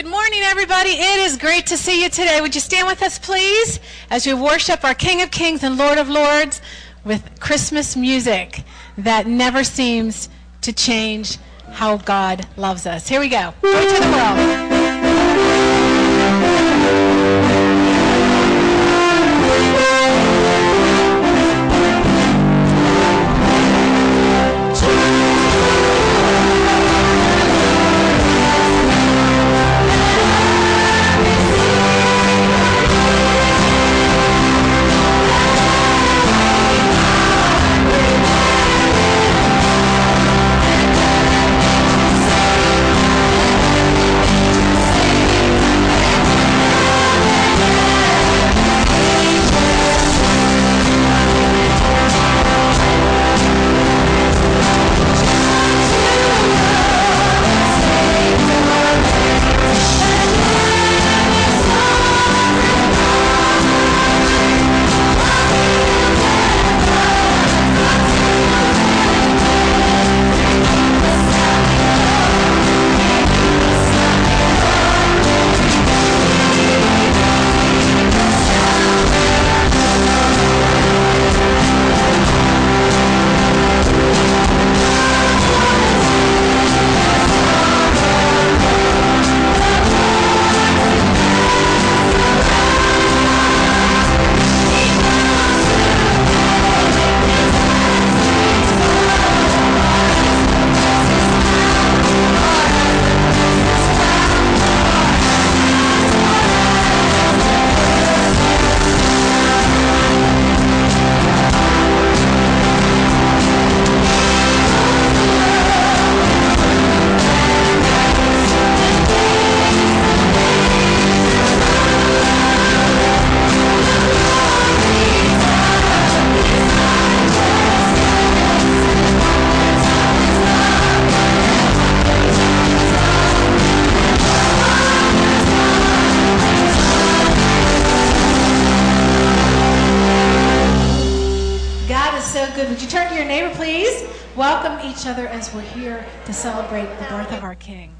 Good morning, everybody. It is great to see you today. Would you stand with us, please, as we worship our King of Kings and Lord of Lords with Christmas music that never seems to change how God loves us. Here we go. Joy to the world. Each other as we're here to celebrate the birth of our King.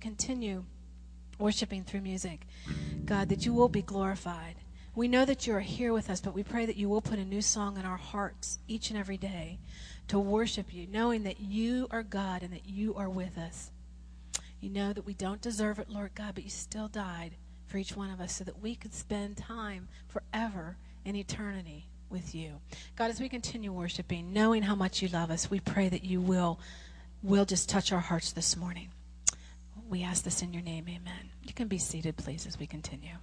Continue worshiping through music, God, that you will be glorified. We know that you are here with us, but we pray that you will put a new song in our hearts each and every day to worship you, knowing that you are God and that you are with us. You know that we don't deserve it, Lord God, but you still died for each one of us so that we could spend time forever in eternity with you. God, as we continue worshiping, knowing how much you love us, we pray that you will will just touch our hearts this morning. We ask this in your name. Amen. You can be seated, please, as we continue.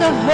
So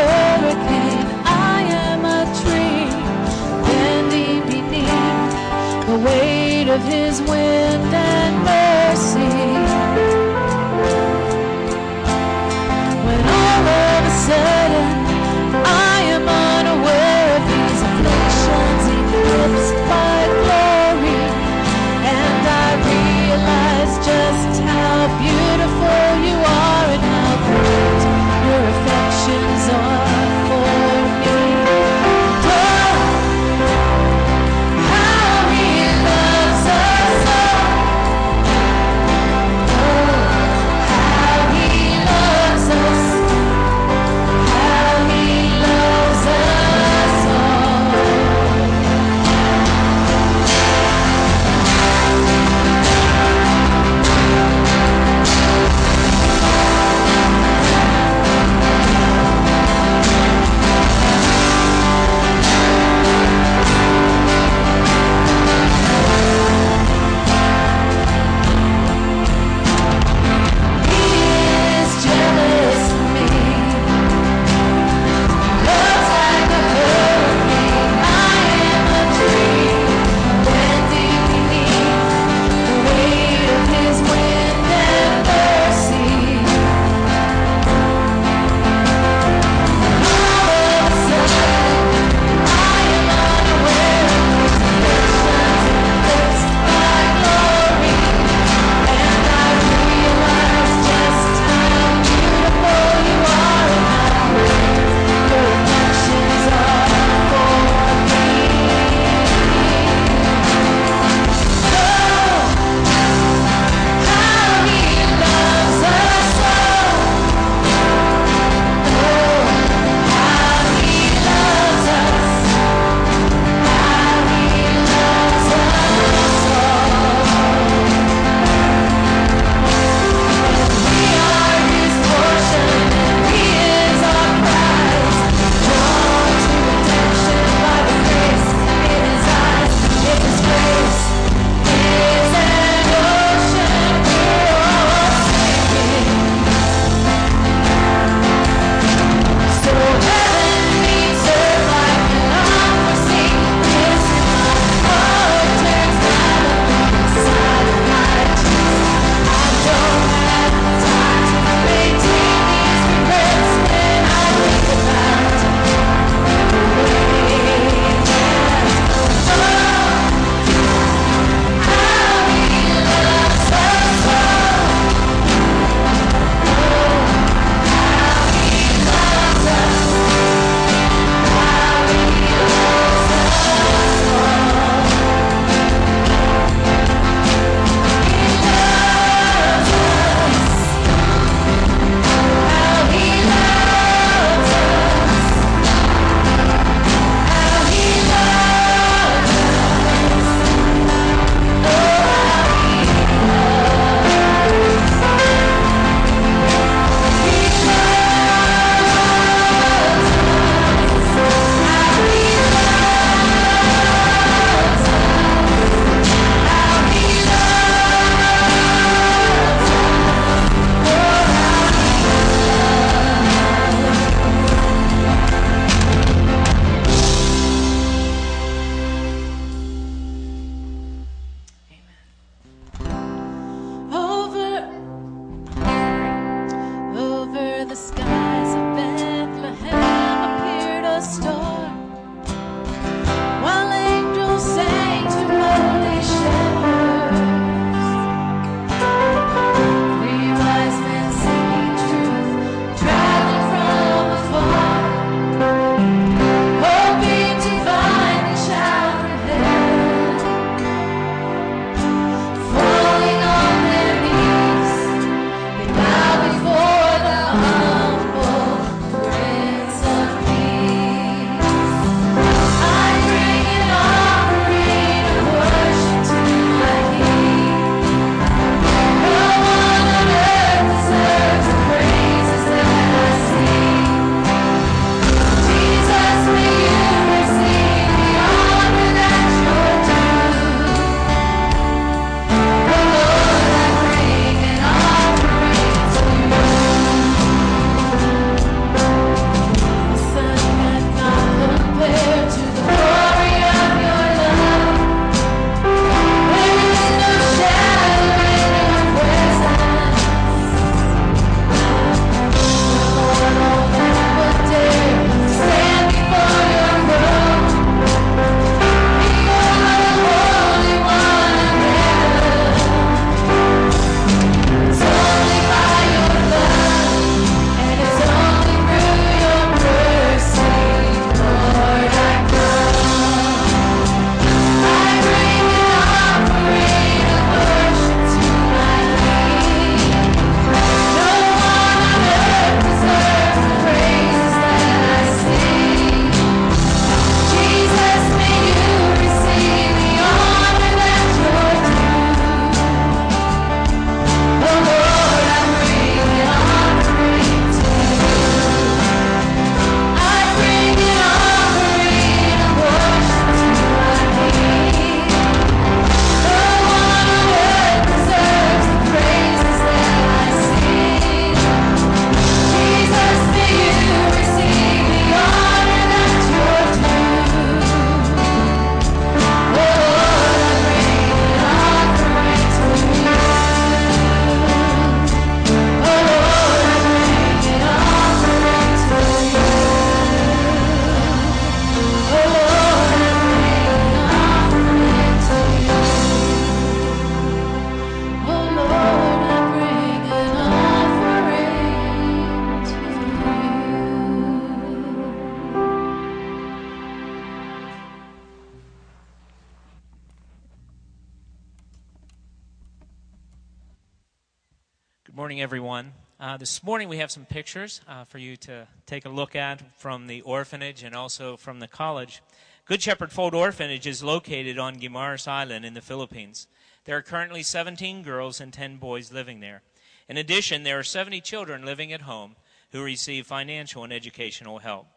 morning, everyone. Uh, this morning we have some pictures uh, for you to take a look at from the orphanage and also from the college. Good Shepherd Fold Orphanage is located on Guimaras Island in the Philippines. There are currently 17 girls and 10 boys living there. In addition, there are 70 children living at home who receive financial and educational help.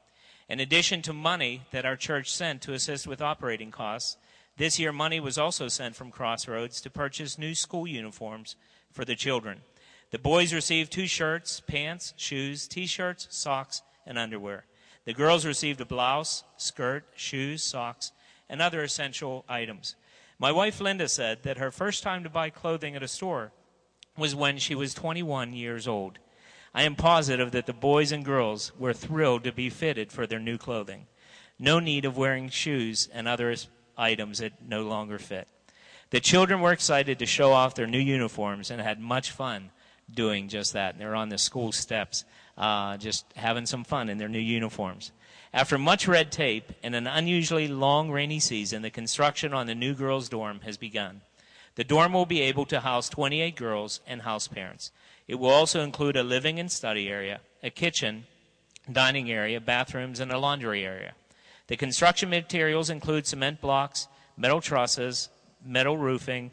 In addition to money that our church sent to assist with operating costs, this year money was also sent from Crossroads to purchase new school uniforms for the children. The boys received two shirts, pants, shoes, t-shirts, socks, and underwear. The girls received a blouse, skirt, shoes, socks, and other essential items. My wife Linda said that her first time to buy clothing at a store was when she was 21 years old. I am positive that the boys and girls were thrilled to be fitted for their new clothing. No need of wearing shoes and other items that no longer fit. The children were excited to show off their new uniforms and had much fun doing just that. And they're on the school steps, uh, just having some fun in their new uniforms. After much red tape and an unusually long rainy season, the construction on the new girls' dorm has begun. The dorm will be able to house 28 girls and house parents. It will also include a living and study area, a kitchen, dining area, bathrooms, and a laundry area. The construction materials include cement blocks, metal trusses, metal roofing,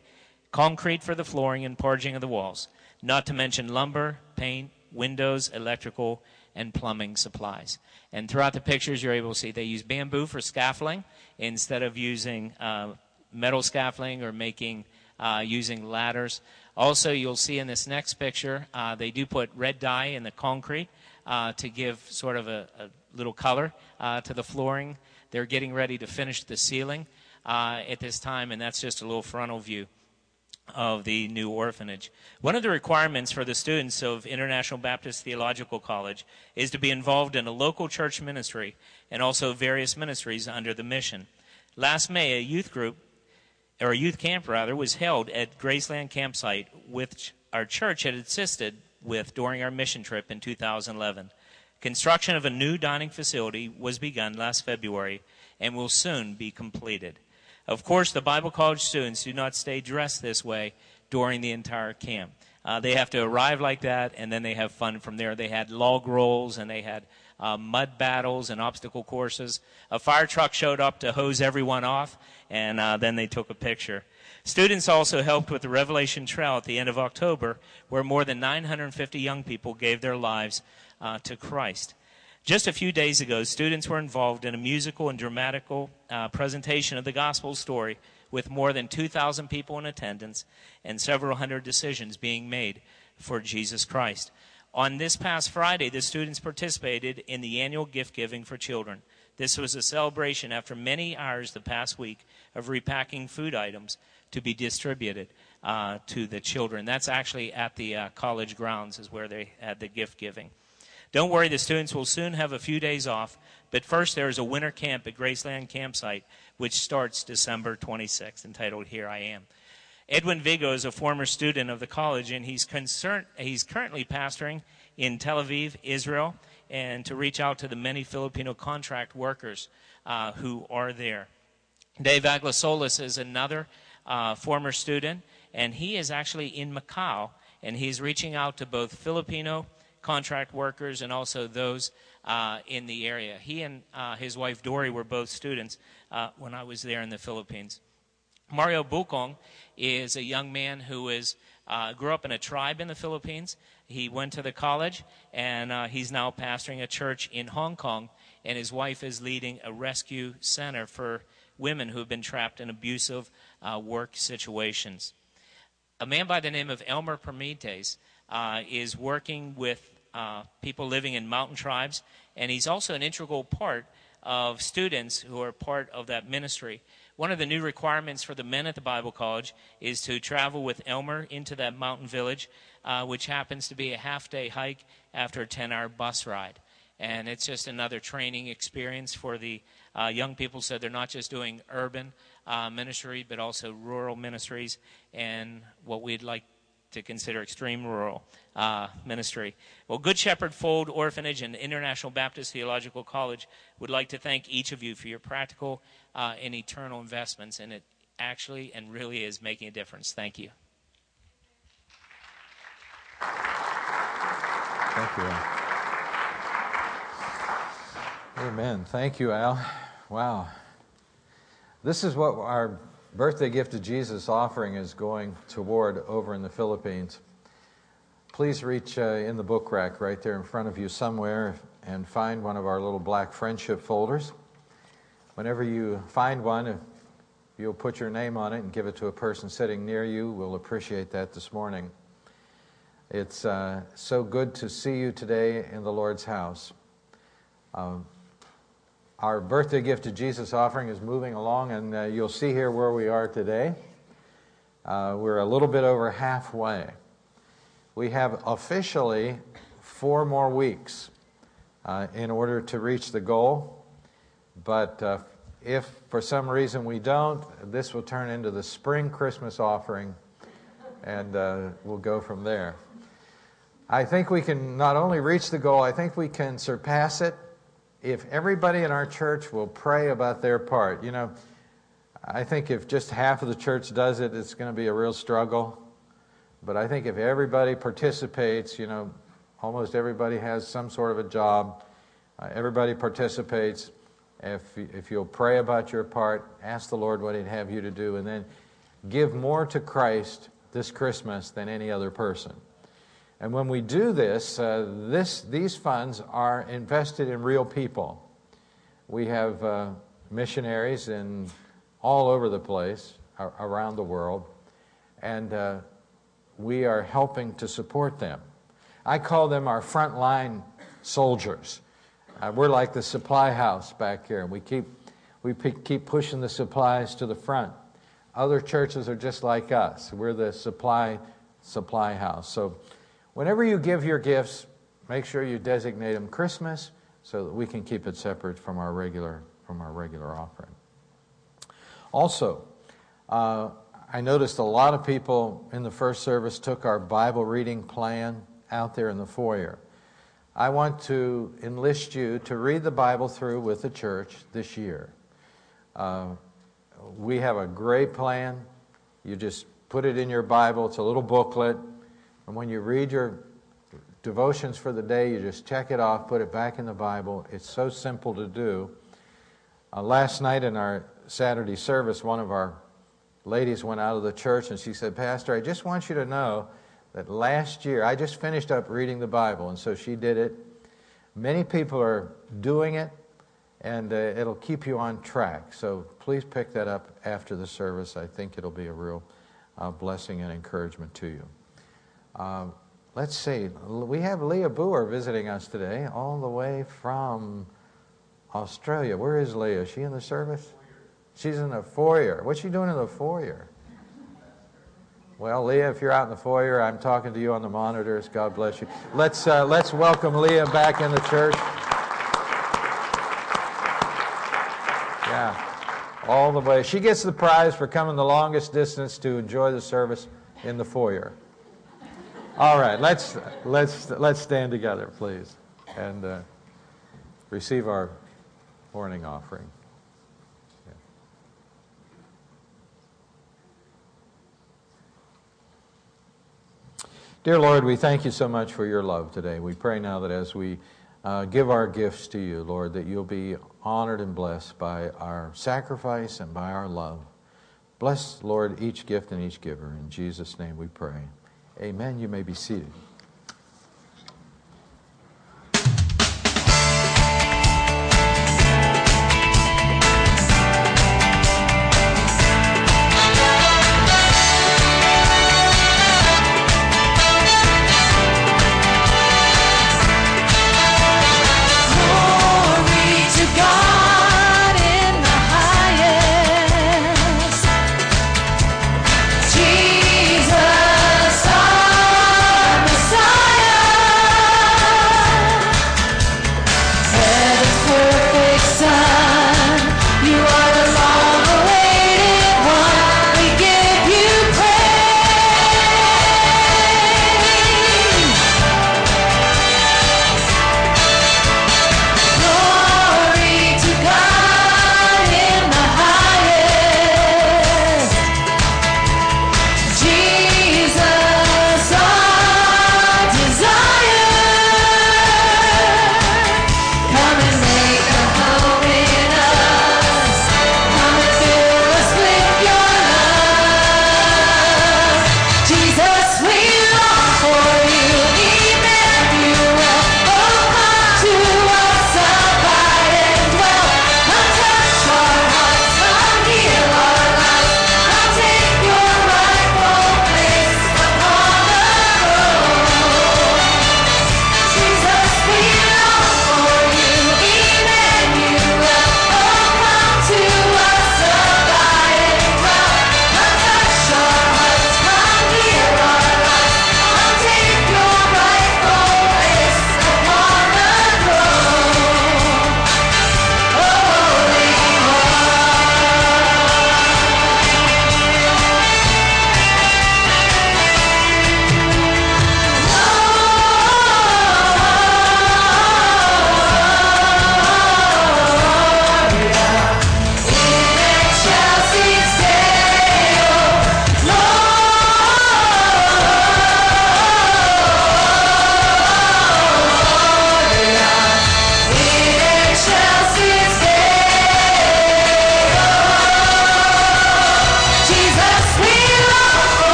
concrete for the flooring and parging of the walls not to mention lumber, paint, windows, electrical, and plumbing supplies. And throughout the pictures, you're able to see they use bamboo for scaffolding instead of using uh, metal scaffolding or making uh, using ladders. Also, you'll see in this next picture, uh, they do put red dye in the concrete uh, to give sort of a, a little color uh, to the flooring. They're getting ready to finish the ceiling uh, at this time, and that's just a little frontal view of the new orphanage. One of the requirements for the students of International Baptist Theological College is to be involved in a local church ministry and also various ministries under the mission. Last May, a youth group, or a youth camp rather, was held at Graceland Campsite, which our church had assisted with during our mission trip in 2011. Construction of a new dining facility was begun last February and will soon be completed. Of course, the Bible college students do not stay dressed this way during the entire camp. Uh, they have to arrive like that, and then they have fun from there. They had log rolls, and they had uh, mud battles and obstacle courses. A fire truck showed up to hose everyone off, and uh, then they took a picture. Students also helped with the Revelation Trail at the end of October, where more than 950 young people gave their lives uh, to Christ. Just a few days ago, students were involved in a musical and dramatical uh, presentation of the gospel story with more than 2,000 people in attendance and several hundred decisions being made for Jesus Christ. On this past Friday, the students participated in the annual gift giving for children. This was a celebration after many hours the past week of repacking food items to be distributed uh, to the children. That's actually at the uh, college grounds, is where they had the gift giving. Don't worry, the students will soon have a few days off, but first there is a winter camp at Graceland Campsite, which starts December 26th, entitled Here I Am. Edwin Vigo is a former student of the college, and he's, concerned, he's currently pastoring in Tel Aviv, Israel, and to reach out to the many Filipino contract workers uh, who are there. Dave Aglasolis is another uh, former student, and he is actually in Macau, and he's reaching out to both Filipino contract workers and also those uh, in the area. He and uh, his wife Dory were both students uh, when I was there in the Philippines. Mario Bukong is a young man who is uh, grew up in a tribe in the Philippines. He went to the college and uh, he's now pastoring a church in Hong Kong. And his wife is leading a rescue center for women who have been trapped in abusive uh, work situations. A man by the name of Elmer Permites is working with uh, people living in mountain tribes, and he's also an integral part of students who are part of that ministry. One of the new requirements for the men at the Bible College is to travel with Elmer into that mountain village, uh, which happens to be a half day hike after a 10 hour bus ride. And it's just another training experience for the uh, young people so they're not just doing urban uh, ministry, but also rural ministries and what we'd like to consider extreme rural uh, ministry. Well, Good Shepherd Fold Orphanage and International Baptist Theological College would like to thank each of you for your practical uh, and eternal investments, and it actually and really is making a difference. Thank you. Thank you, Amen. Thank you, Al. Wow. This is what our birthday gift to Jesus offering is going toward over in the Philippines. Please reach uh, in the book rack right there in front of you somewhere and find one of our little black friendship folders. Whenever you find one, if you'll put your name on it and give it to a person sitting near you, we'll appreciate that this morning. It's uh, so good to see you today in the Lord's house. Um, our birthday gift to Jesus offering is moving along, and uh, you'll see here where we are today. Uh, we're a little bit over halfway. We have officially four more weeks uh, in order to reach the goal, but uh, if for some reason we don't, this will turn into the spring Christmas offering, and uh, we'll go from there. I think we can not only reach the goal, I think we can surpass it if everybody in our church will pray about their part. You know, I think if just half of the church does it, it's going to be a real struggle. But I think if everybody participates, you know, almost everybody has some sort of a job, uh, everybody participates. If, if you'll pray about your part, ask the Lord what He'd have you to do, and then give more to Christ this Christmas than any other person. And when we do this, uh, this these funds are invested in real people. We have uh, missionaries in all over the place, around the world, and uh, we are helping to support them. I call them our frontline soldiers. Uh, we're like the supply house back here. We keep, we p- keep pushing the supplies to the front. Other churches are just like us. We're the supply supply house. So Whenever you give your gifts, make sure you designate them Christmas so that we can keep it separate from our regular, from our regular offering. Also, uh, I noticed a lot of people in the first service took our Bible reading plan out there in the foyer. I want to enlist you to read the Bible through with the church this year. Uh, we have a great plan. You just put it in your Bible, it's a little booklet. And when you read your devotions for the day, you just check it off, put it back in the Bible. It's so simple to do. Uh, last night in our Saturday service, one of our ladies went out of the church and she said, Pastor, I just want you to know that last year I just finished up reading the Bible, and so she did it. Many people are doing it, and uh, it'll keep you on track. So please pick that up after the service. I think it'll be a real uh, blessing and encouragement to you. Uh, let's see. We have Leah Boer visiting us today, all the way from Australia. Where is Leah? Is she in the service? She's in the foyer. What's she doing in the foyer? Well, Leah, if you're out in the foyer, I'm talking to you on the monitors. God bless you. Let's uh, let's welcome Leah back in the church. Yeah, all the way. She gets the prize for coming the longest distance to enjoy the service in the foyer. All right, let's, let's, let's stand together, please, and uh, receive our morning offering. Dear Lord, we thank you so much for your love today. We pray now that as we uh, give our gifts to you, Lord, that you'll be honored and blessed by our sacrifice and by our love. Bless, Lord, each gift and each giver. In Jesus' name we pray. Amen. You may be seated.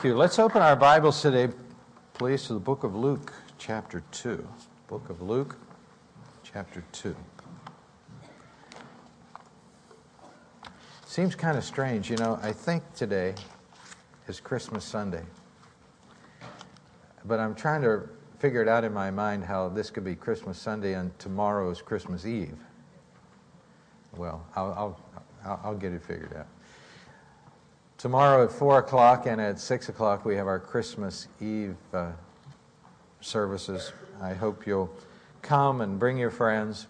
Thank you. Let's open our Bibles today, please, to the book of Luke, chapter 2. Book of Luke, chapter 2. Seems kind of strange. You know, I think today is Christmas Sunday. But I'm trying to figure it out in my mind how this could be Christmas Sunday and tomorrow is Christmas Eve. Well, I'll, I'll, I'll get it figured out. Tomorrow at 4 o'clock and at 6 o'clock, we have our Christmas Eve uh, services. I hope you'll come and bring your friends,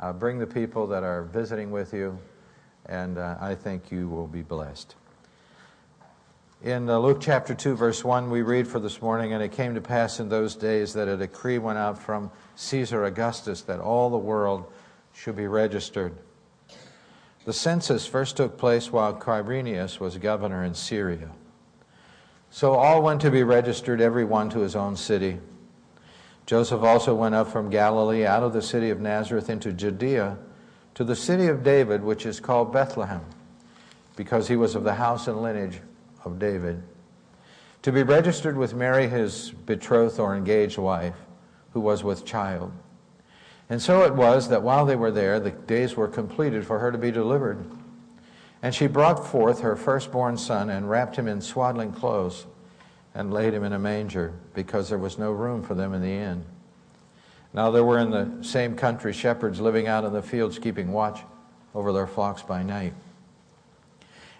uh, bring the people that are visiting with you, and uh, I think you will be blessed. In uh, Luke chapter 2, verse 1, we read for this morning, And it came to pass in those days that a decree went out from Caesar Augustus that all the world should be registered. The census first took place while Quirinius was governor in Syria. So all went to be registered, every one to his own city. Joseph also went up from Galilee out of the city of Nazareth into Judea to the city of David, which is called Bethlehem, because he was of the house and lineage of David, to be registered with Mary, his betrothed or engaged wife, who was with child. And so it was that while they were there, the days were completed for her to be delivered. And she brought forth her firstborn son and wrapped him in swaddling clothes and laid him in a manger because there was no room for them in the inn. Now there were in the same country shepherds living out in the fields keeping watch over their flocks by night.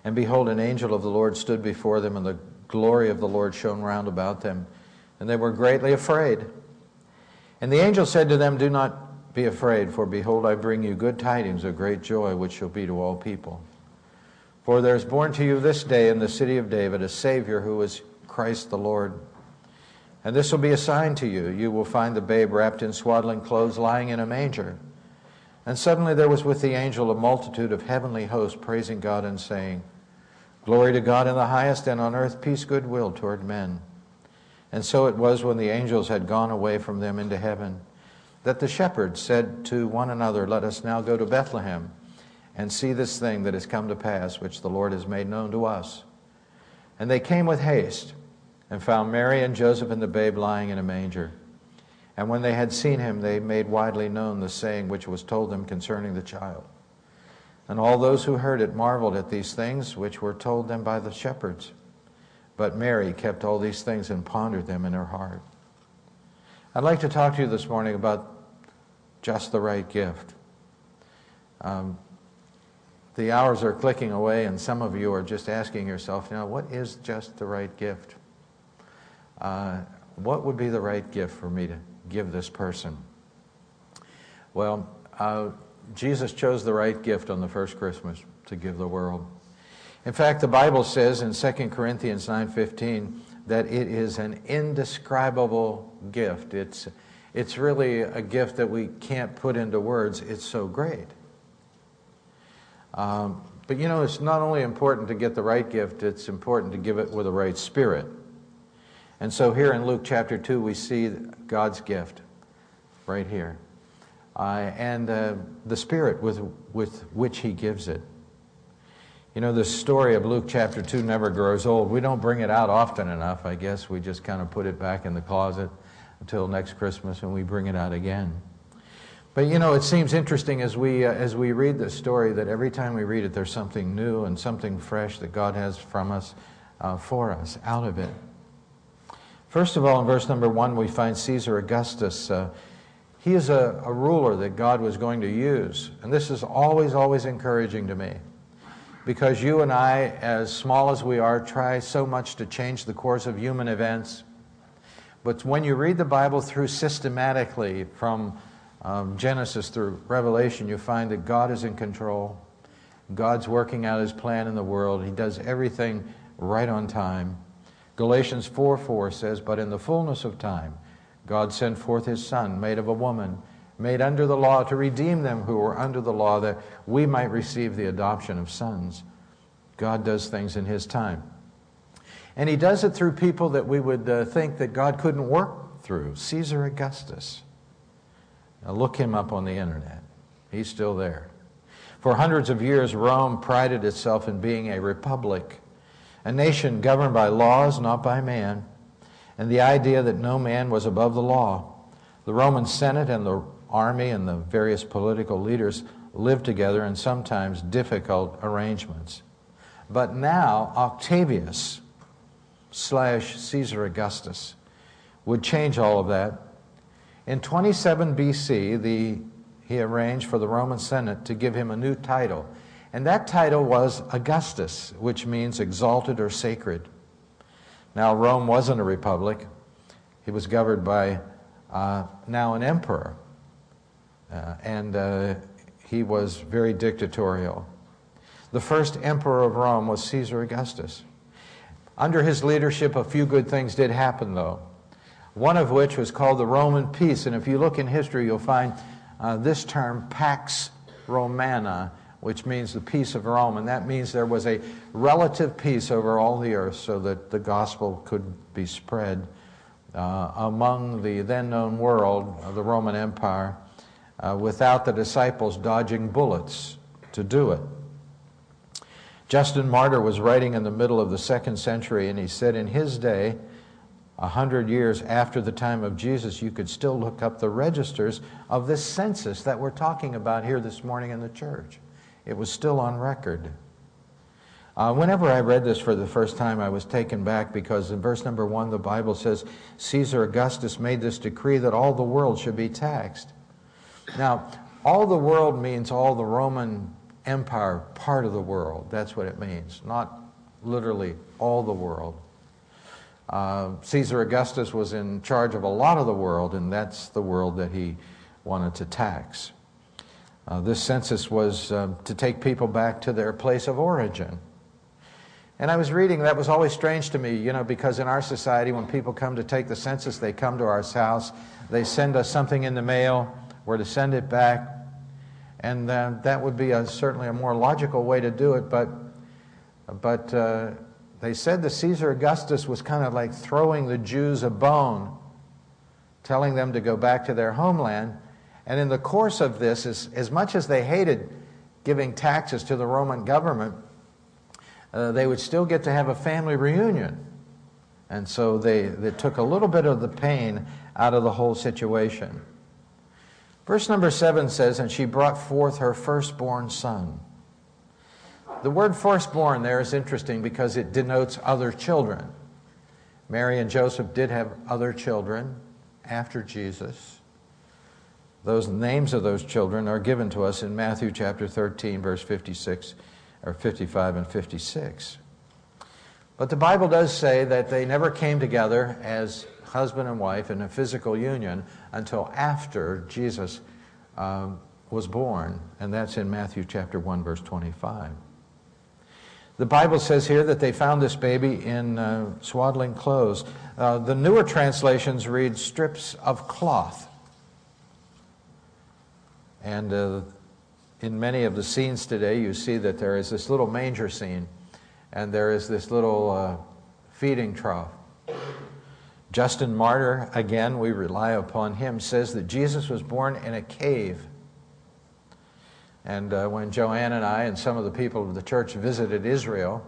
And behold, an angel of the Lord stood before them, and the glory of the Lord shone round about them, and they were greatly afraid. And the angel said to them, Do not be afraid, for behold, I bring you good tidings of great joy, which shall be to all people. For there is born to you this day in the city of David a Savior who is Christ the Lord. And this will be a sign to you. You will find the babe wrapped in swaddling clothes, lying in a manger. And suddenly there was with the angel a multitude of heavenly hosts praising God and saying, Glory to God in the highest, and on earth peace, goodwill toward men. And so it was when the angels had gone away from them into heaven that the shepherds said to one another, Let us now go to Bethlehem and see this thing that has come to pass, which the Lord has made known to us. And they came with haste and found Mary and Joseph and the babe lying in a manger. And when they had seen him, they made widely known the saying which was told them concerning the child. And all those who heard it marveled at these things which were told them by the shepherds. But Mary kept all these things and pondered them in her heart. I'd like to talk to you this morning about just the right gift. Um, the hours are clicking away, and some of you are just asking yourself, you know, what is just the right gift? Uh, what would be the right gift for me to give this person? Well, uh, Jesus chose the right gift on the first Christmas to give the world. In fact, the Bible says in 2 Corinthians 9:15 that it is an indescribable gift. It's it's really a gift that we can't put into words. It's so great. Um, but you know, it's not only important to get the right gift, it's important to give it with the right spirit. And so here in Luke chapter 2, we see God's gift right here. Uh, and uh, the spirit with, with which he gives it. You know, the story of Luke chapter 2 never grows old. We don't bring it out often enough, I guess. We just kind of put it back in the closet until next Christmas when we bring it out again. But you know, it seems interesting as we, uh, as we read this story that every time we read it, there's something new and something fresh that God has from us, uh, for us, out of it. First of all, in verse number one, we find Caesar Augustus. Uh, he is a, a ruler that God was going to use. And this is always, always encouraging to me. Because you and I, as small as we are, try so much to change the course of human events but when you read the Bible through systematically from um, Genesis through Revelation, you find that God is in control. God's working out his plan in the world. He does everything right on time. Galatians 4 4 says, But in the fullness of time, God sent forth his Son, made of a woman, made under the law, to redeem them who were under the law, that we might receive the adoption of sons. God does things in his time. And he does it through people that we would uh, think that God couldn't work through. Caesar Augustus. Now look him up on the internet. He's still there. For hundreds of years, Rome prided itself in being a republic. a nation governed by laws, not by man, and the idea that no man was above the law. The Roman Senate and the army and the various political leaders lived together in sometimes difficult arrangements. But now, Octavius slash Caesar Augustus would change all of that. In 27 BC, the, he arranged for the Roman Senate to give him a new title. And that title was Augustus, which means exalted or sacred. Now, Rome wasn't a republic, he was governed by uh, now an emperor. Uh, and uh, he was very dictatorial. The first emperor of Rome was Caesar Augustus. Under his leadership, a few good things did happen, though. One of which was called the Roman peace. And if you look in history, you'll find uh, this term, Pax Romana, which means the peace of Rome. And that means there was a relative peace over all the earth so that the gospel could be spread uh, among the then known world of the Roman Empire uh, without the disciples dodging bullets to do it. Justin Martyr was writing in the middle of the second century, and he said in his day, a hundred years after the time of Jesus, you could still look up the registers of this census that we're talking about here this morning in the church. It was still on record. Uh, whenever I read this for the first time, I was taken back because in verse number one, the Bible says Caesar Augustus made this decree that all the world should be taxed. Now, all the world means all the Roman Empire part of the world. That's what it means, not literally all the world. Uh, Caesar Augustus was in charge of a lot of the world, and that's the world that he wanted to tax. Uh, this census was uh, to take people back to their place of origin. And I was reading, that was always strange to me, you know, because in our society, when people come to take the census, they come to our house, they send us something in the mail, we're to send it back. And uh, that would be a, certainly a more logical way to do it, but, but uh, they said that Caesar Augustus was kind of like throwing the Jews a bone, telling them to go back to their homeland. And in the course of this, as, as much as they hated giving taxes to the Roman government, uh, they would still get to have a family reunion. And so they, they took a little bit of the pain out of the whole situation. Verse number seven says, And she brought forth her firstborn son. The word firstborn there is interesting because it denotes other children. Mary and Joseph did have other children after Jesus. Those names of those children are given to us in Matthew chapter 13, verse 56, or 55 and 56. But the Bible does say that they never came together as husband and wife in a physical union until after Jesus um, was born, and that's in Matthew chapter 1, verse 25. The Bible says here that they found this baby in uh, swaddling clothes. Uh, the newer translations read strips of cloth. And uh, in many of the scenes today, you see that there is this little manger scene, and there is this little uh, feeding trough. Justin Martyr, again, we rely upon him, says that Jesus was born in a cave. And uh, when Joanne and I and some of the people of the church visited Israel,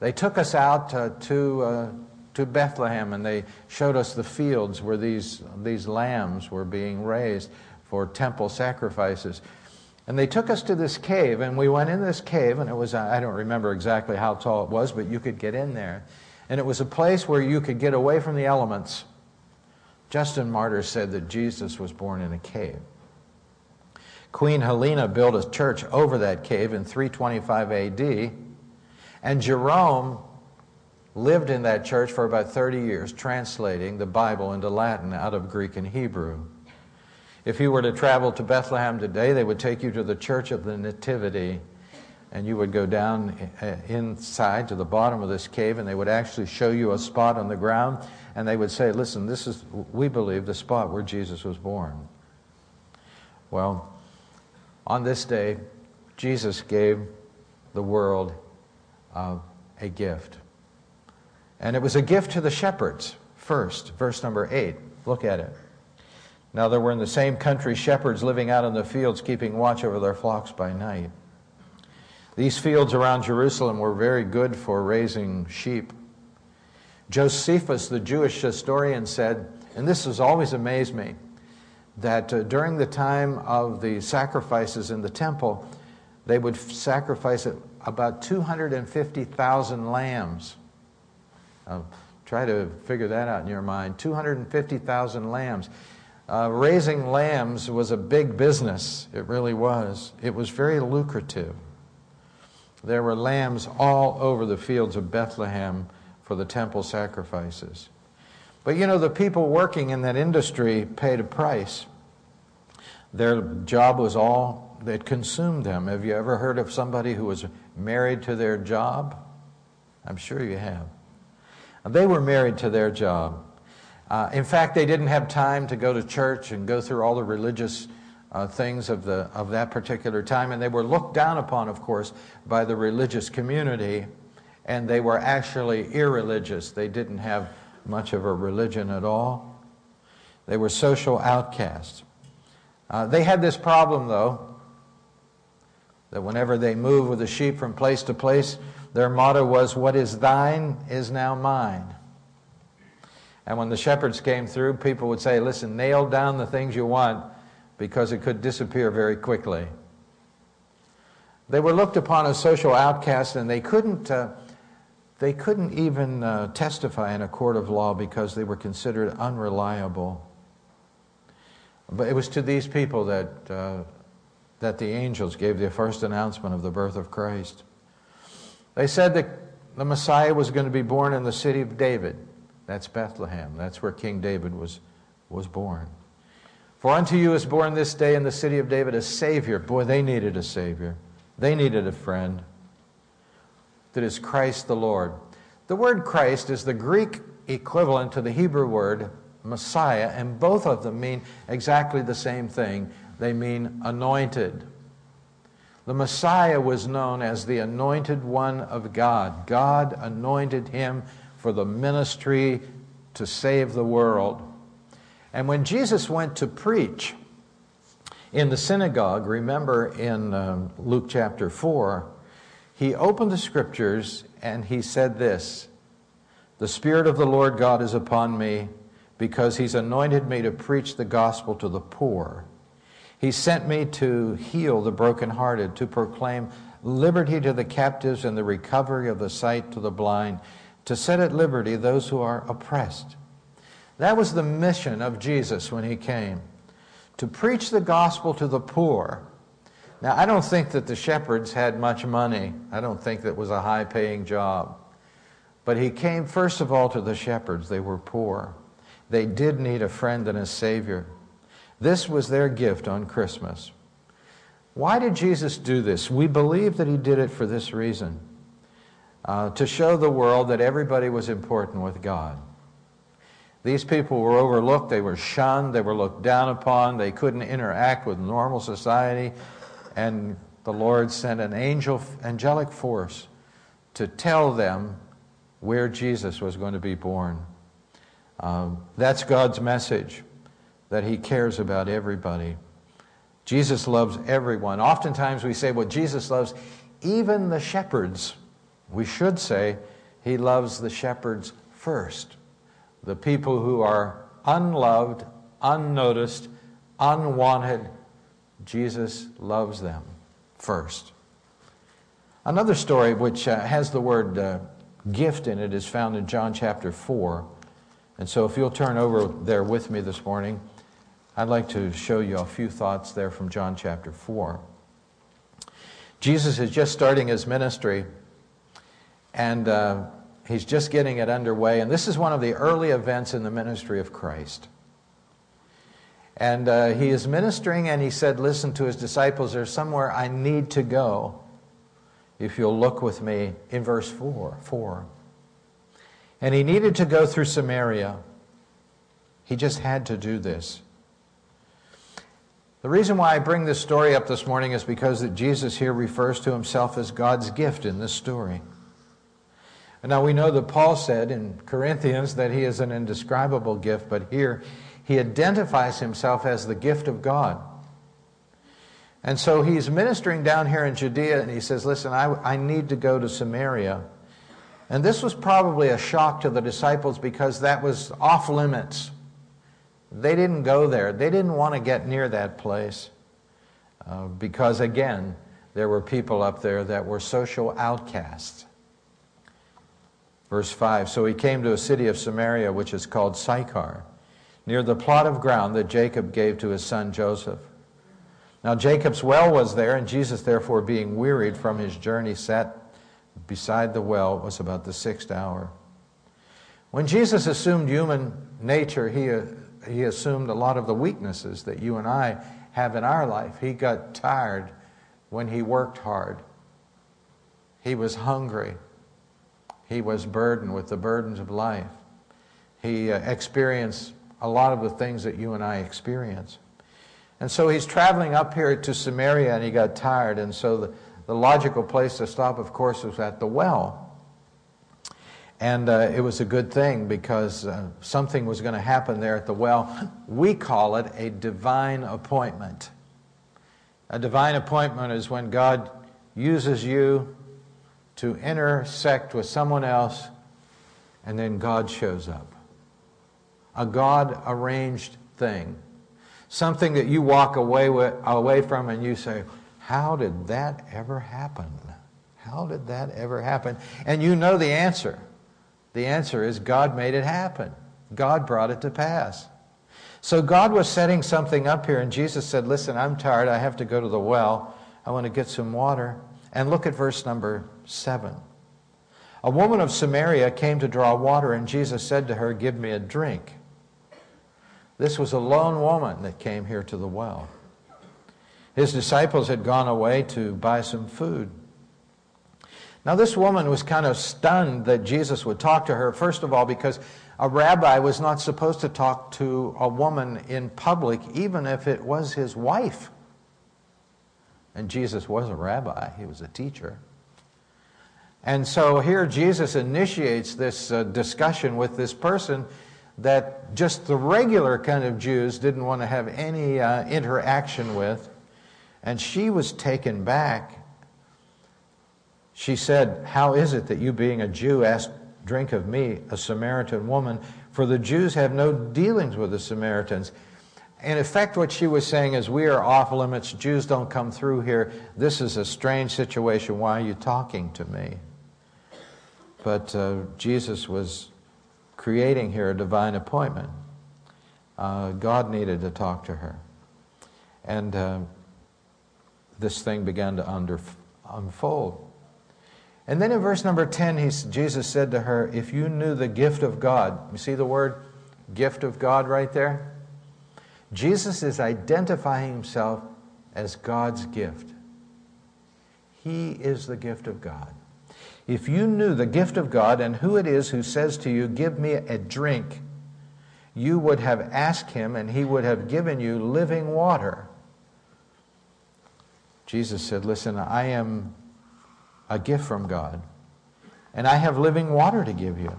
they took us out uh, to, uh, to Bethlehem and they showed us the fields where these, these lambs were being raised for temple sacrifices. And they took us to this cave, and we went in this cave, and it was, I don't remember exactly how tall it was, but you could get in there. And it was a place where you could get away from the elements. Justin Martyr said that Jesus was born in a cave. Queen Helena built a church over that cave in 325 AD, and Jerome lived in that church for about 30 years, translating the Bible into Latin out of Greek and Hebrew. If you were to travel to Bethlehem today, they would take you to the Church of the Nativity and you would go down uh, inside to the bottom of this cave and they would actually show you a spot on the ground and they would say listen this is we believe the spot where jesus was born. Well on this day jesus gave the world uh, a gift. And it was a gift to the shepherds first verse number 8 look at it. Now there were in the same country shepherds living out in the fields keeping watch over their flocks by night These fields around Jerusalem were very good for raising sheep. Josephus, the Jewish historian, said, and this has always amazed me, that uh, during the time of the sacrifices in the temple, they would sacrifice about 250,000 lambs. Uh, try to figure that out in your mind 250,000 lambs. Uh, raising lambs was a big business. It really was. It was very lucrative. There were lambs all over the fields of Bethlehem for the temple sacrifices. But you know, the people working in that industry paid a price. Their job was all that consumed them. Have you ever heard of somebody who was married to their job? I'm sure you have. They were married to their job. Uh, in fact, they didn't have time to go to church and go through all the religious uh, things of, the, of that particular time. And they were looked down upon, of course, by the religious community. And they were actually irreligious. They didn't have much of a religion at all. They were social outcasts. Uh, they had this problem, though, that whenever they moved with the sheep from place to place, their motto was, What is thine is now mine. And when the shepherds came through, people would say, Listen, nail down the things you want because it could disappear very quickly. They were looked upon as social outcasts and they couldn't, uh, they couldn't even uh, testify in a court of law because they were considered unreliable. But it was to these people that, uh, that the angels gave the first announcement of the birth of Christ. They said that the Messiah was going to be born in the city of David. That's Bethlehem. That's where King David was, was born. For unto you is born this day in the city of David a Savior. Boy, they needed a Savior. They needed a friend. That is Christ the Lord. The word Christ is the Greek equivalent to the Hebrew word Messiah, and both of them mean exactly the same thing. They mean anointed. The Messiah was known as the anointed one of God. God anointed him for the ministry to save the world. And when Jesus went to preach in the synagogue, remember in um, Luke chapter 4, he opened the scriptures and he said this The Spirit of the Lord God is upon me because he's anointed me to preach the gospel to the poor. He sent me to heal the brokenhearted, to proclaim liberty to the captives and the recovery of the sight to the blind, to set at liberty those who are oppressed. That was the mission of Jesus when he came to preach the gospel to the poor. Now, I don't think that the shepherds had much money. I don't think that was a high paying job. But he came, first of all, to the shepherds. They were poor. They did need a friend and a Savior. This was their gift on Christmas. Why did Jesus do this? We believe that he did it for this reason uh, to show the world that everybody was important with God. These people were overlooked, they were shunned, they were looked down upon, they couldn't interact with normal society, and the Lord sent an angel, angelic force to tell them where Jesus was going to be born. Um, that's God's message that he cares about everybody. Jesus loves everyone. Oftentimes we say, well, Jesus loves even the shepherds. We should say, he loves the shepherds first. The people who are unloved, unnoticed, unwanted, Jesus loves them first. Another story which uh, has the word uh, gift in it is found in John chapter 4. And so if you'll turn over there with me this morning, I'd like to show you a few thoughts there from John chapter 4. Jesus is just starting his ministry, and uh, he's just getting it underway. And this is one of the early events in the ministry of Christ. And uh, he is ministering, and he said, Listen to his disciples, there's somewhere I need to go. If you'll look with me in verse 4. 4. And he needed to go through Samaria. He just had to do this. The reason why I bring this story up this morning is because that Jesus here refers to himself as God's gift in this story. Now we know that Paul said in Corinthians that he is an indescribable gift, but here he identifies himself as the gift of God. And so he's ministering down here in Judea, and he says, Listen, I, I need to go to Samaria. And this was probably a shock to the disciples because that was off limits. They didn't go there, they didn't want to get near that place uh, because, again, there were people up there that were social outcasts. Verse 5 So he came to a city of Samaria, which is called Sychar, near the plot of ground that Jacob gave to his son Joseph. Now Jacob's well was there, and Jesus, therefore, being wearied from his journey, sat beside the well. It was about the sixth hour. When Jesus assumed human nature, he, uh, he assumed a lot of the weaknesses that you and I have in our life. He got tired when he worked hard. He was hungry. He was burdened with the burdens of life. He uh, experienced a lot of the things that you and I experience. And so he's traveling up here to Samaria and he got tired. And so the, the logical place to stop, of course, was at the well. And uh, it was a good thing because uh, something was going to happen there at the well. We call it a divine appointment. A divine appointment is when God uses you to intersect with someone else, and then God shows up. A God arranged thing. Something that you walk away, with, away from and you say, How did that ever happen? How did that ever happen? And you know the answer. The answer is God made it happen, God brought it to pass. So God was setting something up here, and Jesus said, Listen, I'm tired. I have to go to the well. I want to get some water. And look at verse number 7. A woman of Samaria came to draw water, and Jesus said to her, Give me a drink. This was a lone woman that came here to the well. His disciples had gone away to buy some food. Now, this woman was kind of stunned that Jesus would talk to her, first of all, because a rabbi was not supposed to talk to a woman in public, even if it was his wife. And Jesus was a rabbi, he was a teacher. And so here Jesus initiates this uh, discussion with this person that just the regular kind of Jews didn't want to have any uh, interaction with. And she was taken back. She said, How is it that you, being a Jew, ask drink of me, a Samaritan woman, for the Jews have no dealings with the Samaritans. In effect, what she was saying is, We are off limits. Jews don't come through here. This is a strange situation. Why are you talking to me? But uh, Jesus was creating here a divine appointment. Uh, God needed to talk to her. And uh, this thing began to under, unfold. And then in verse number 10, he, Jesus said to her, If you knew the gift of God, you see the word gift of God right there? Jesus is identifying himself as God's gift. He is the gift of God. If you knew the gift of God and who it is who says to you, Give me a drink, you would have asked him and he would have given you living water. Jesus said, Listen, I am a gift from God. And I have living water to give you.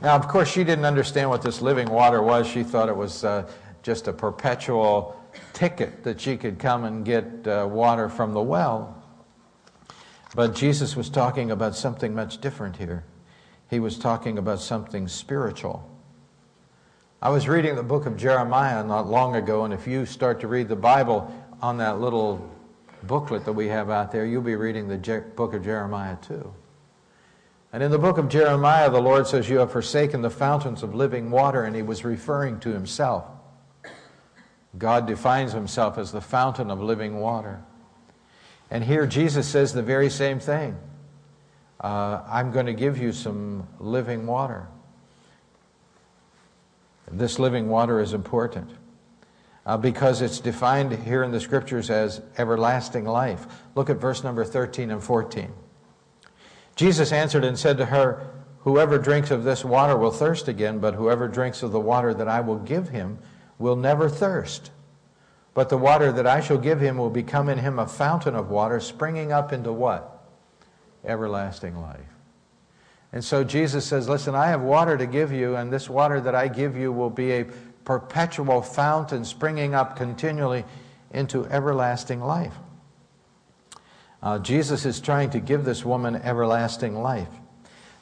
Now, of course, she didn't understand what this living water was. She thought it was uh, just a perpetual ticket that she could come and get uh, water from the well. But Jesus was talking about something much different here. He was talking about something spiritual. I was reading the book of Jeremiah not long ago, and if you start to read the Bible on that little booklet that we have out there, you'll be reading the Je- book of Jeremiah too. And in the book of Jeremiah, the Lord says, You have forsaken the fountains of living water, and he was referring to himself. God defines himself as the fountain of living water. And here Jesus says the very same thing uh, I'm going to give you some living water. This living water is important uh, because it's defined here in the scriptures as everlasting life. Look at verse number 13 and 14. Jesus answered and said to her, Whoever drinks of this water will thirst again, but whoever drinks of the water that I will give him will never thirst. But the water that I shall give him will become in him a fountain of water springing up into what? Everlasting life. And so Jesus says, Listen, I have water to give you, and this water that I give you will be a perpetual fountain springing up continually into everlasting life. Uh, Jesus is trying to give this woman everlasting life.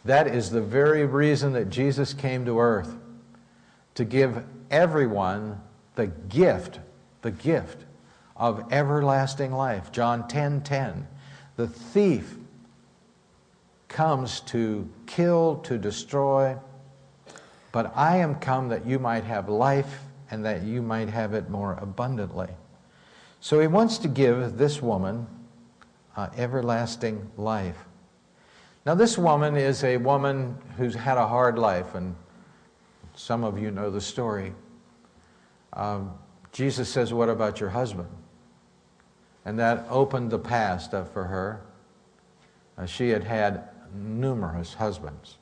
That is the very reason that Jesus came to earth to give everyone the gift, the gift of everlasting life. John 10 10. The thief comes to kill, to destroy, but I am come that you might have life and that you might have it more abundantly. So he wants to give this woman uh, everlasting life. Now, this woman is a woman who's had a hard life, and some of you know the story. Um, Jesus says, What about your husband? And that opened the past up for her. Uh, she had had numerous husbands.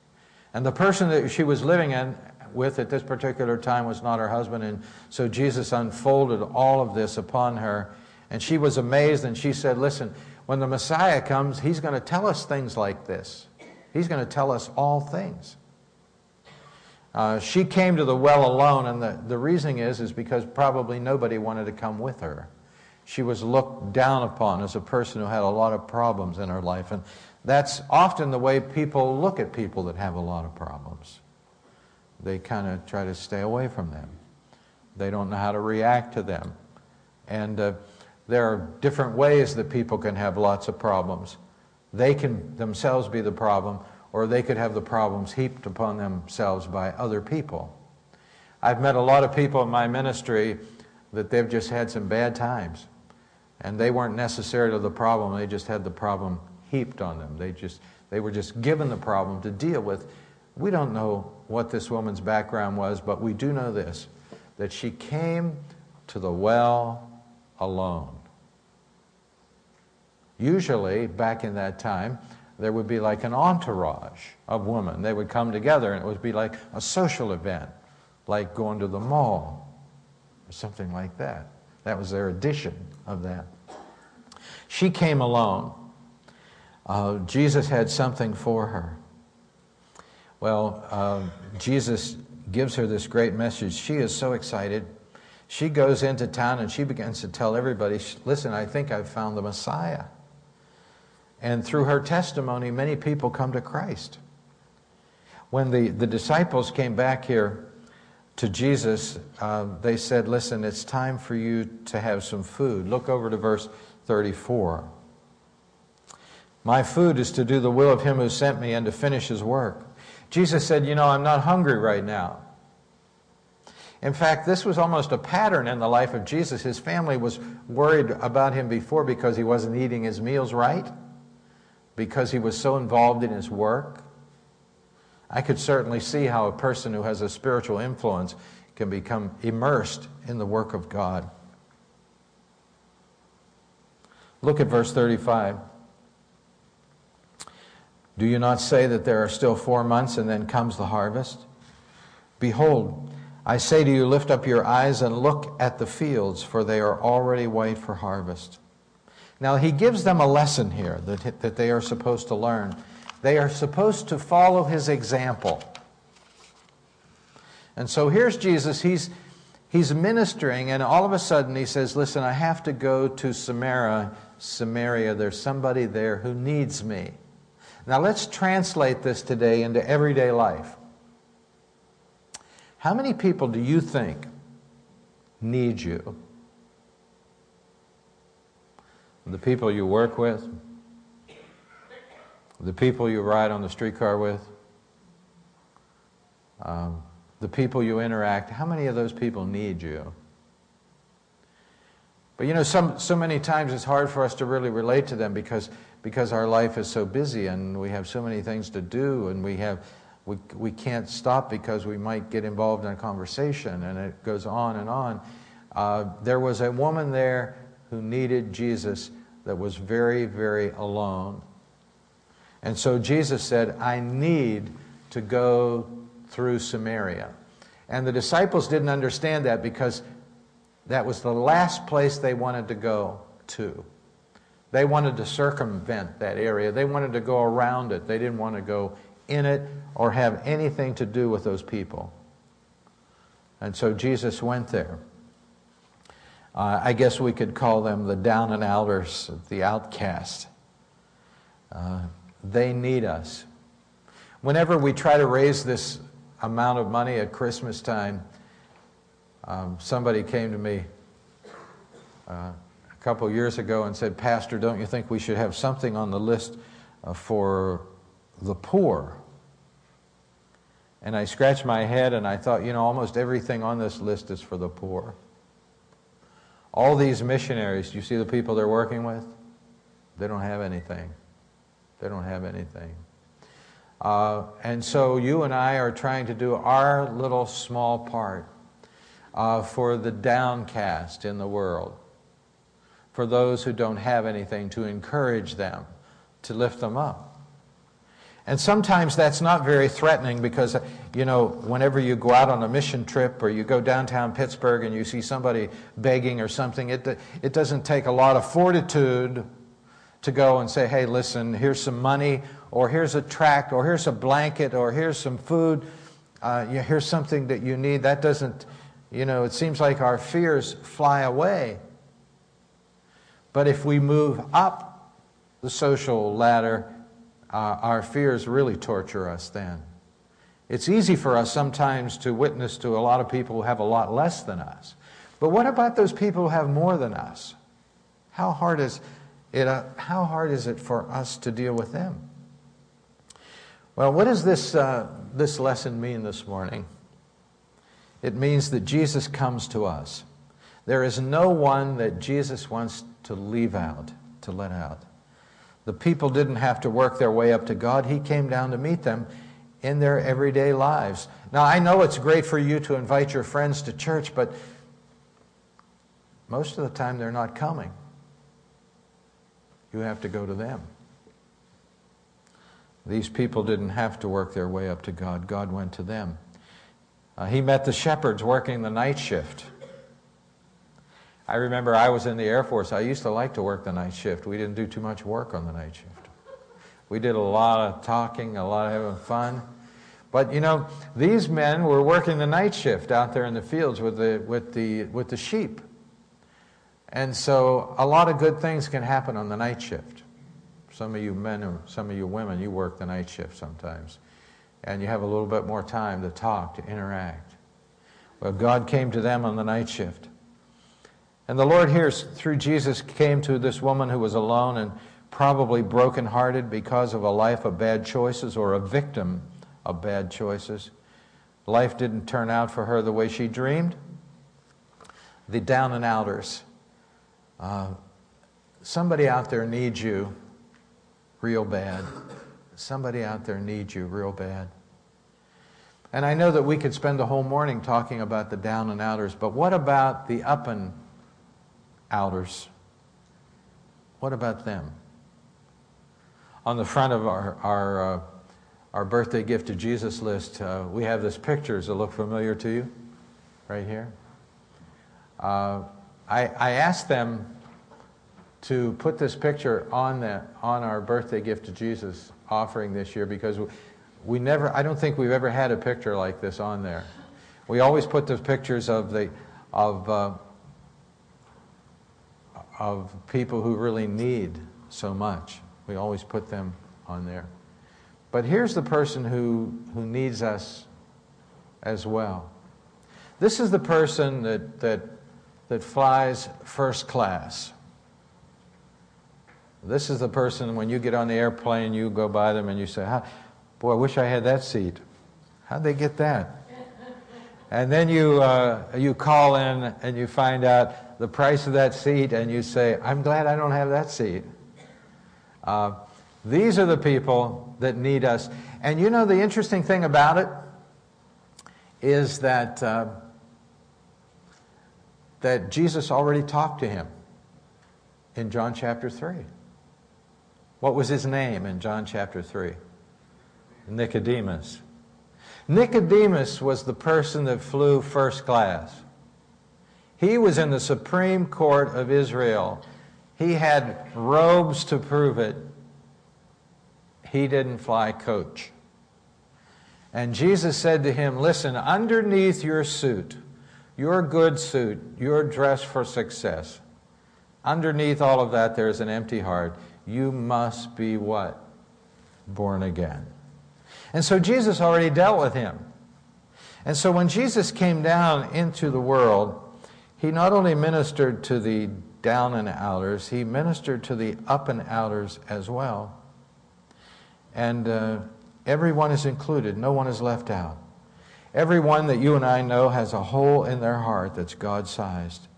And the person that she was living in, with at this particular time was not her husband. And so Jesus unfolded all of this upon her. And she was amazed and she said, Listen, when the Messiah comes, he's going to tell us things like this. He's going to tell us all things. Uh, she came to the well alone, and the, the reasoning is, is because probably nobody wanted to come with her. She was looked down upon as a person who had a lot of problems in her life. And that's often the way people look at people that have a lot of problems. They kind of try to stay away from them. They don't know how to react to them. And uh, there are different ways that people can have lots of problems. They can themselves be the problem, or they could have the problems heaped upon themselves by other people. I've met a lot of people in my ministry that they've just had some bad times. And they weren't necessarily the problem, they just had the problem heaped on them. They, just, they were just given the problem to deal with. We don't know what this woman's background was, but we do know this that she came to the well alone. Usually, back in that time, there would be like an entourage of women. They would come together and it would be like a social event, like going to the mall or something like that. That was their edition of that. She came alone. Uh, Jesus had something for her. Well, uh, Jesus gives her this great message. She is so excited. She goes into town and she begins to tell everybody, listen, I think I've found the Messiah. And through her testimony, many people come to Christ. When the, the disciples came back here to Jesus, uh, they said, Listen, it's time for you to have some food. Look over to verse 34. My food is to do the will of him who sent me and to finish his work. Jesus said, You know, I'm not hungry right now. In fact, this was almost a pattern in the life of Jesus. His family was worried about him before because he wasn't eating his meals right because he was so involved in his work. I could certainly see how a person who has a spiritual influence can become immersed in the work of God. Look at verse 35. Do you not say that there are still four months and then comes the harvest? Behold, I say to you, lift up your eyes and look at the fields, for they are already white for harvest. Now, he gives them a lesson here that, that they are supposed to learn. They are supposed to follow his example. And so here's Jesus. He's, he's ministering, and all of a sudden he says, Listen, I have to go to Samaria. Samaria, there's somebody there who needs me. Now let's translate this today into everyday life. How many people do you think need you? The people you work with, the people you ride on the streetcar with, um, the people you interact, how many of those people need you? But you know, some, so many times it's hard for us to really relate to them because, because our life is so busy and we have so many things to do and we, have, we, we can't stop because we might get involved in a conversation and it goes on and on. Uh, there was a woman there who needed Jesus that was very, very alone. And so Jesus said, I need to go through Samaria. And the disciples didn't understand that because that was the last place they wanted to go to. They wanted to circumvent that area, they wanted to go around it. They didn't want to go in it or have anything to do with those people. And so Jesus went there. Uh, I guess we could call them the down and outers, the outcast. Uh, they need us. Whenever we try to raise this amount of money at Christmas time, um, somebody came to me uh, a couple years ago and said, Pastor, don't you think we should have something on the list uh, for the poor? And I scratched my head and I thought, you know, almost everything on this list is for the poor. All these missionaries, you see the people they're working with? They don't have anything. They don't have anything. Uh, and so you and I are trying to do our little small part uh, for the downcast in the world, for those who don't have anything, to encourage them, to lift them up. And sometimes that's not very threatening because, you know, whenever you go out on a mission trip or you go downtown Pittsburgh and you see somebody begging or something, it, it doesn't take a lot of fortitude to go and say, hey, listen, here's some money, or here's a tract, or here's a blanket, or here's some food, uh, here's something that you need. That doesn't, you know, it seems like our fears fly away. But if we move up the social ladder, uh, our fears really torture us then. It's easy for us sometimes to witness to a lot of people who have a lot less than us. But what about those people who have more than us? How hard is it, uh, how hard is it for us to deal with them? Well, what does this, uh, this lesson mean this morning? It means that Jesus comes to us. There is no one that Jesus wants to leave out, to let out. The people didn't have to work their way up to God. He came down to meet them in their everyday lives. Now, I know it's great for you to invite your friends to church, but most of the time they're not coming. You have to go to them. These people didn't have to work their way up to God, God went to them. Uh, he met the shepherds working the night shift. I remember I was in the Air Force. I used to like to work the night shift. We didn't do too much work on the night shift. We did a lot of talking, a lot of having fun. But you know, these men were working the night shift out there in the fields with the, with the, with the sheep. And so a lot of good things can happen on the night shift. Some of you men or some of you women, you work the night shift sometimes. And you have a little bit more time to talk, to interact. Well, God came to them on the night shift. And the Lord here, through Jesus, came to this woman who was alone and probably brokenhearted because of a life of bad choices or a victim of bad choices. Life didn't turn out for her the way she dreamed. The down and outers. Uh, somebody out there needs you real bad. Somebody out there needs you real bad. And I know that we could spend the whole morning talking about the down and outers, but what about the up and outers. What about them? On the front of our, our, uh, our birthday gift to Jesus list, uh, we have this pictures that look familiar to you, right here. Uh, I, I asked them to put this picture on, the, on our birthday gift to Jesus offering this year because we never, I don't think we've ever had a picture like this on there. We always put the pictures of the, of, uh, of people who really need so much. We always put them on there. But here's the person who, who needs us as well. This is the person that, that, that flies first class. This is the person, when you get on the airplane, you go by them and you say, Boy, I wish I had that seat. How'd they get that? And then you, uh, you call in and you find out the price of that seat and you say, I'm glad I don't have that seat. Uh, these are the people that need us. And you know, the interesting thing about it is that, uh, that Jesus already talked to him in John chapter 3. What was his name in John chapter 3? Nicodemus. Nicodemus was the person that flew first class. He was in the Supreme Court of Israel. He had robes to prove it. He didn't fly coach. And Jesus said to him, Listen, underneath your suit, your good suit, your dress for success, underneath all of that, there's an empty heart. You must be what? Born again. And so Jesus already dealt with him. And so when Jesus came down into the world, he not only ministered to the down and outers, he ministered to the up and outers as well. And uh, everyone is included, no one is left out. Everyone that you and I know has a hole in their heart that's God sized.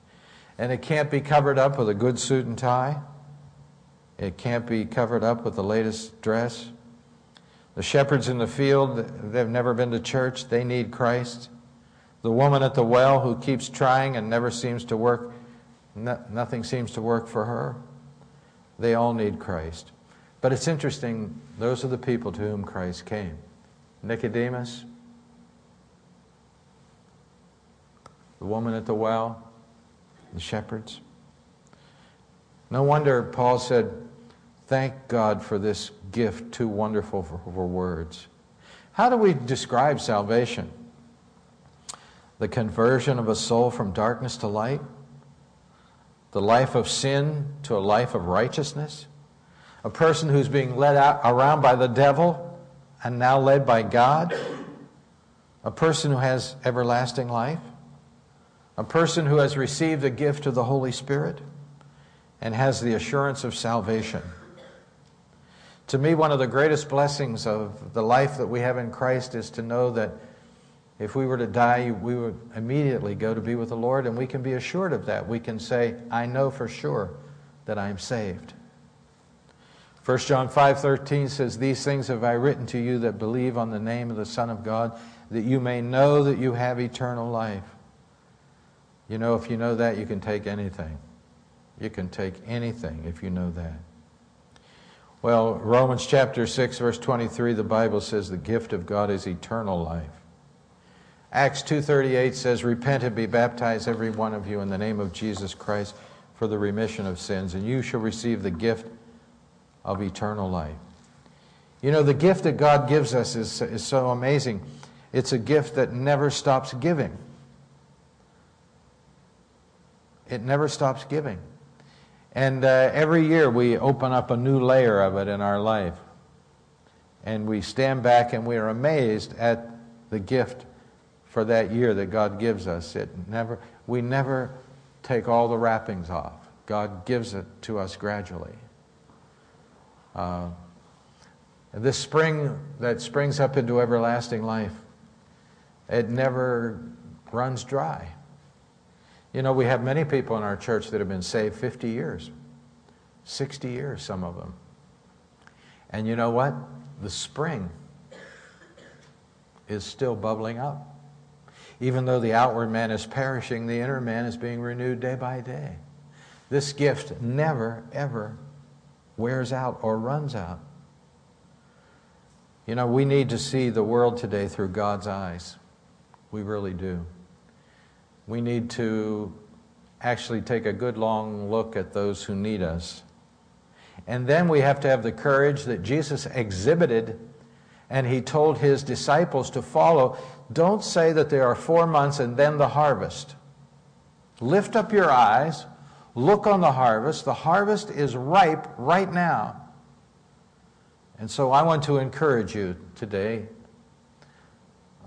And it can't be covered up with a good suit and tie. It can't be covered up with the latest dress. The shepherds in the field, they've never been to church, they need Christ. The woman at the well who keeps trying and never seems to work, no, nothing seems to work for her. They all need Christ. But it's interesting, those are the people to whom Christ came. Nicodemus, the woman at the well, the shepherds. No wonder Paul said, Thank God for this gift, too wonderful for, for words. How do we describe salvation? The conversion of a soul from darkness to light? The life of sin to a life of righteousness? A person who's being led out, around by the devil and now led by God? A person who has everlasting life? A person who has received the gift of the Holy Spirit and has the assurance of salvation? To me, one of the greatest blessings of the life that we have in Christ is to know that if we were to die, we would immediately go to be with the Lord, and we can be assured of that. We can say, I know for sure that I am saved. 1 John 5:13 says, "These things have I written to you that believe on the name of the Son of God, that you may know that you have eternal life." You know, if you know that, you can take anything. You can take anything if you know that. Well, Romans chapter 6, verse 23, the Bible says the gift of God is eternal life. Acts 2.38 says, Repent and be baptized, every one of you, in the name of Jesus Christ for the remission of sins, and you shall receive the gift of eternal life. You know, the gift that God gives us is, is so amazing. It's a gift that never stops giving. It never stops giving. And uh, every year we open up a new layer of it in our life. And we stand back and we are amazed at the gift for that year that God gives us. It never, we never take all the wrappings off. God gives it to us gradually. Uh, this spring that springs up into everlasting life, it never runs dry. You know, we have many people in our church that have been saved 50 years, 60 years, some of them. And you know what? The spring is still bubbling up. Even though the outward man is perishing, the inner man is being renewed day by day. This gift never, ever wears out or runs out. You know, we need to see the world today through God's eyes. We really do we need to actually take a good long look at those who need us. And then we have to have the courage that Jesus exhibited and he told his disciples to follow. Don't say that there are four months and then the harvest. Lift up your eyes, look on the harvest. The harvest is ripe right now. And so I want to encourage you today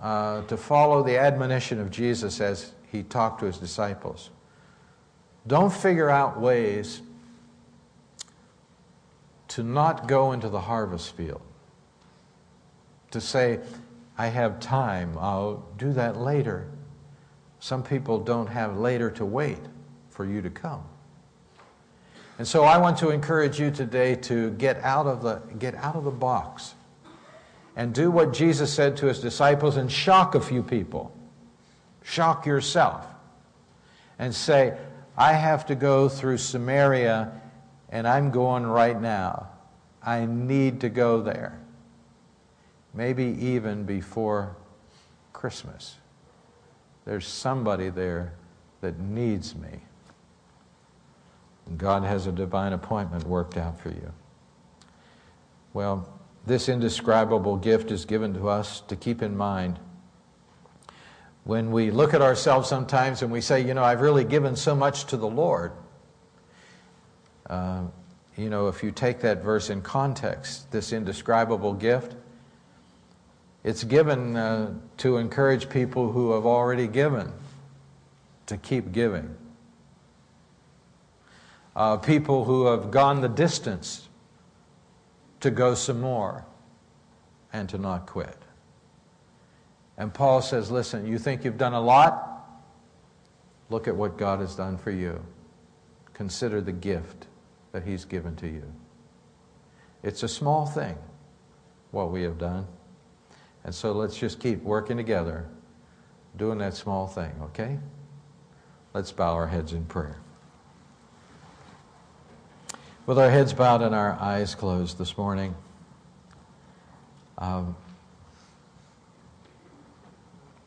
uh, to follow the admonition of Jesus as he talked to his disciples. Don't figure out ways to not go into the harvest field. To say, I have time, I'll do that later. Some people don't have later to wait for you to come. And so I want to encourage you today to get out of the, get out of the box and do what Jesus said to his disciples and shock a few people. Shock yourself and say, I have to go through Samaria and I'm going right now. I need to go there. Maybe even before Christmas. There's somebody there that needs me. God has a divine appointment worked out for you. Well, this indescribable gift is given to us to keep in mind when we look at ourselves sometimes and we say, you know, I've really given so much to the Lord. Uh, you know, if you take that verse in context, this indescribable gift, it's given uh, to encourage people who have already given to keep giving. Uh, people who have gone the distance to go some more and to not quit. And Paul says, listen, you think you've done a lot? Look at what God has done for you. Consider the gift that He's given to you. It's a small thing, what we have done. And so let's just keep working together, doing that small thing, okay? Let's bow our heads in prayer. With our heads bowed and our eyes closed this morning, um,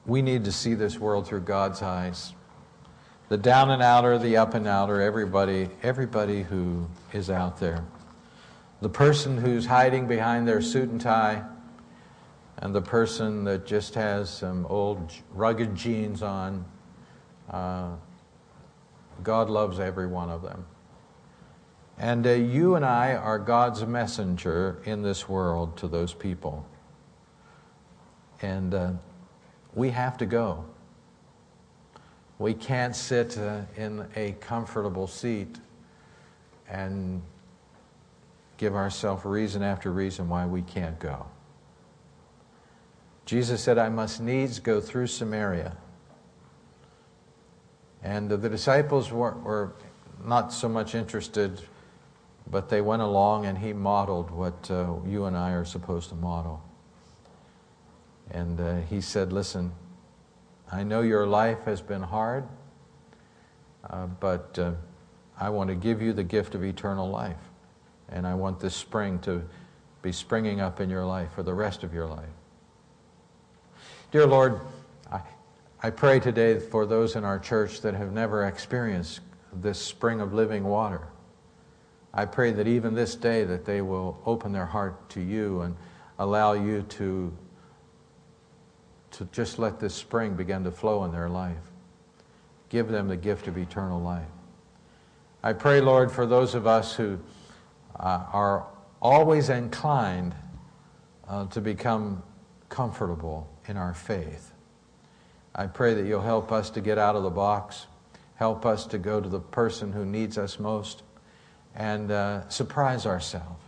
we need to see this world through God's eyes. The down and outer, the up and outer, everybody, everybody who is out there. The person who's hiding behind their suit and tie, and the person that just has some old rugged jeans on. Uh, God loves every one of them. And uh, you and I are God's messenger in this world to those people. And uh, we have to go. We can't sit uh, in a comfortable seat and give ourselves reason after reason why we can't go. Jesus said, I must needs go through Samaria. And the disciples were, were not so much interested, but they went along and he modeled what uh, you and I are supposed to model. And uh, he said, Listen, I know your life has been hard, uh, but uh, I want to give you the gift of eternal life. And I want this spring to be springing up in your life for the rest of your life. Dear Lord, I, I pray today for those in our church that have never experienced this spring of living water. I pray that even this day that they will open their heart to you and allow you to, to just let this spring begin to flow in their life. Give them the gift of eternal life. I pray, Lord, for those of us who uh, are always inclined uh, to become comfortable in our faith. I pray that you'll help us to get out of the box, help us to go to the person who needs us most, and uh, surprise ourselves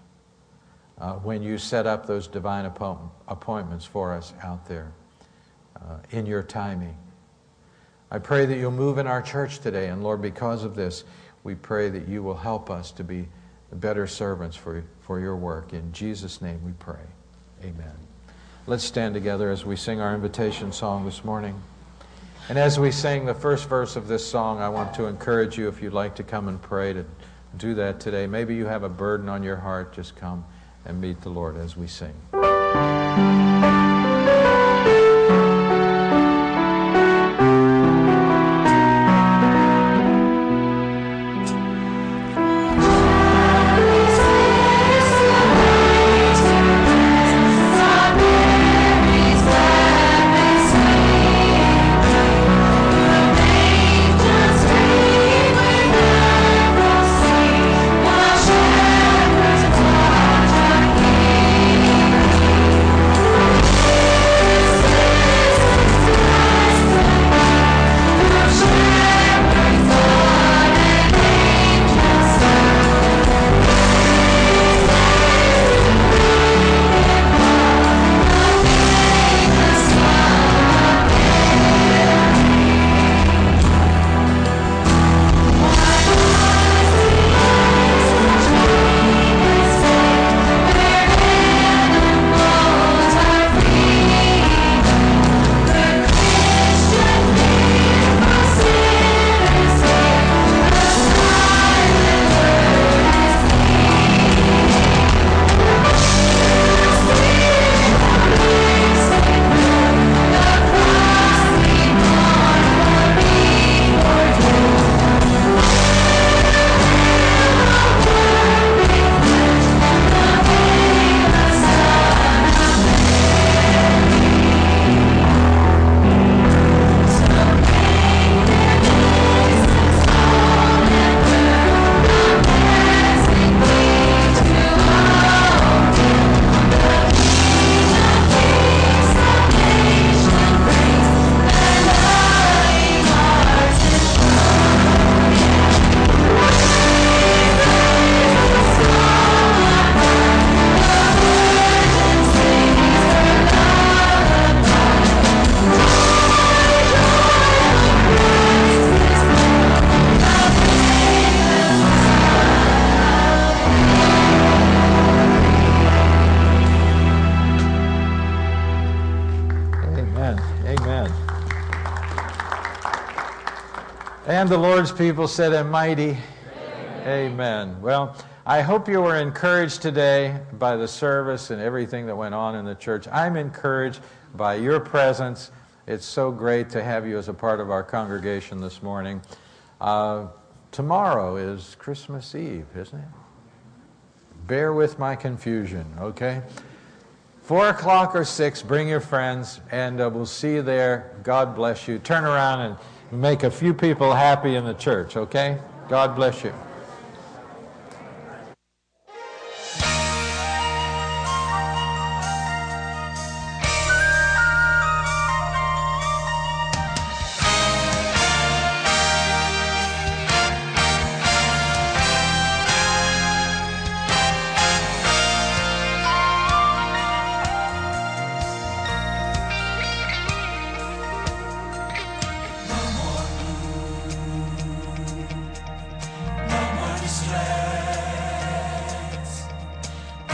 uh, when you set up those divine appointments for us out there uh, in your timing. I pray that you'll move in our church today, and Lord, because of this, we pray that you will help us to be better servants for, for your work. In Jesus' name we pray. Amen. Let's stand together as we sing our invitation song this morning. And as we sing the first verse of this song, I want to encourage you, if you'd like to come and pray, to do that today. Maybe you have a burden on your heart, just come and meet the Lord as we sing. Lord's people said, "A mighty Amen. Amen. Well, I hope you were encouraged today by the service and everything that went on in the church. I'm encouraged by your presence. It's so great to have you as a part of our congregation this morning. Uh, tomorrow is Christmas Eve, isn't it? Bear with my confusion, okay? Four o'clock or six, bring your friends, and uh, we'll see you there. God bless you. Turn around and make a few people happy in the church, okay? God bless you.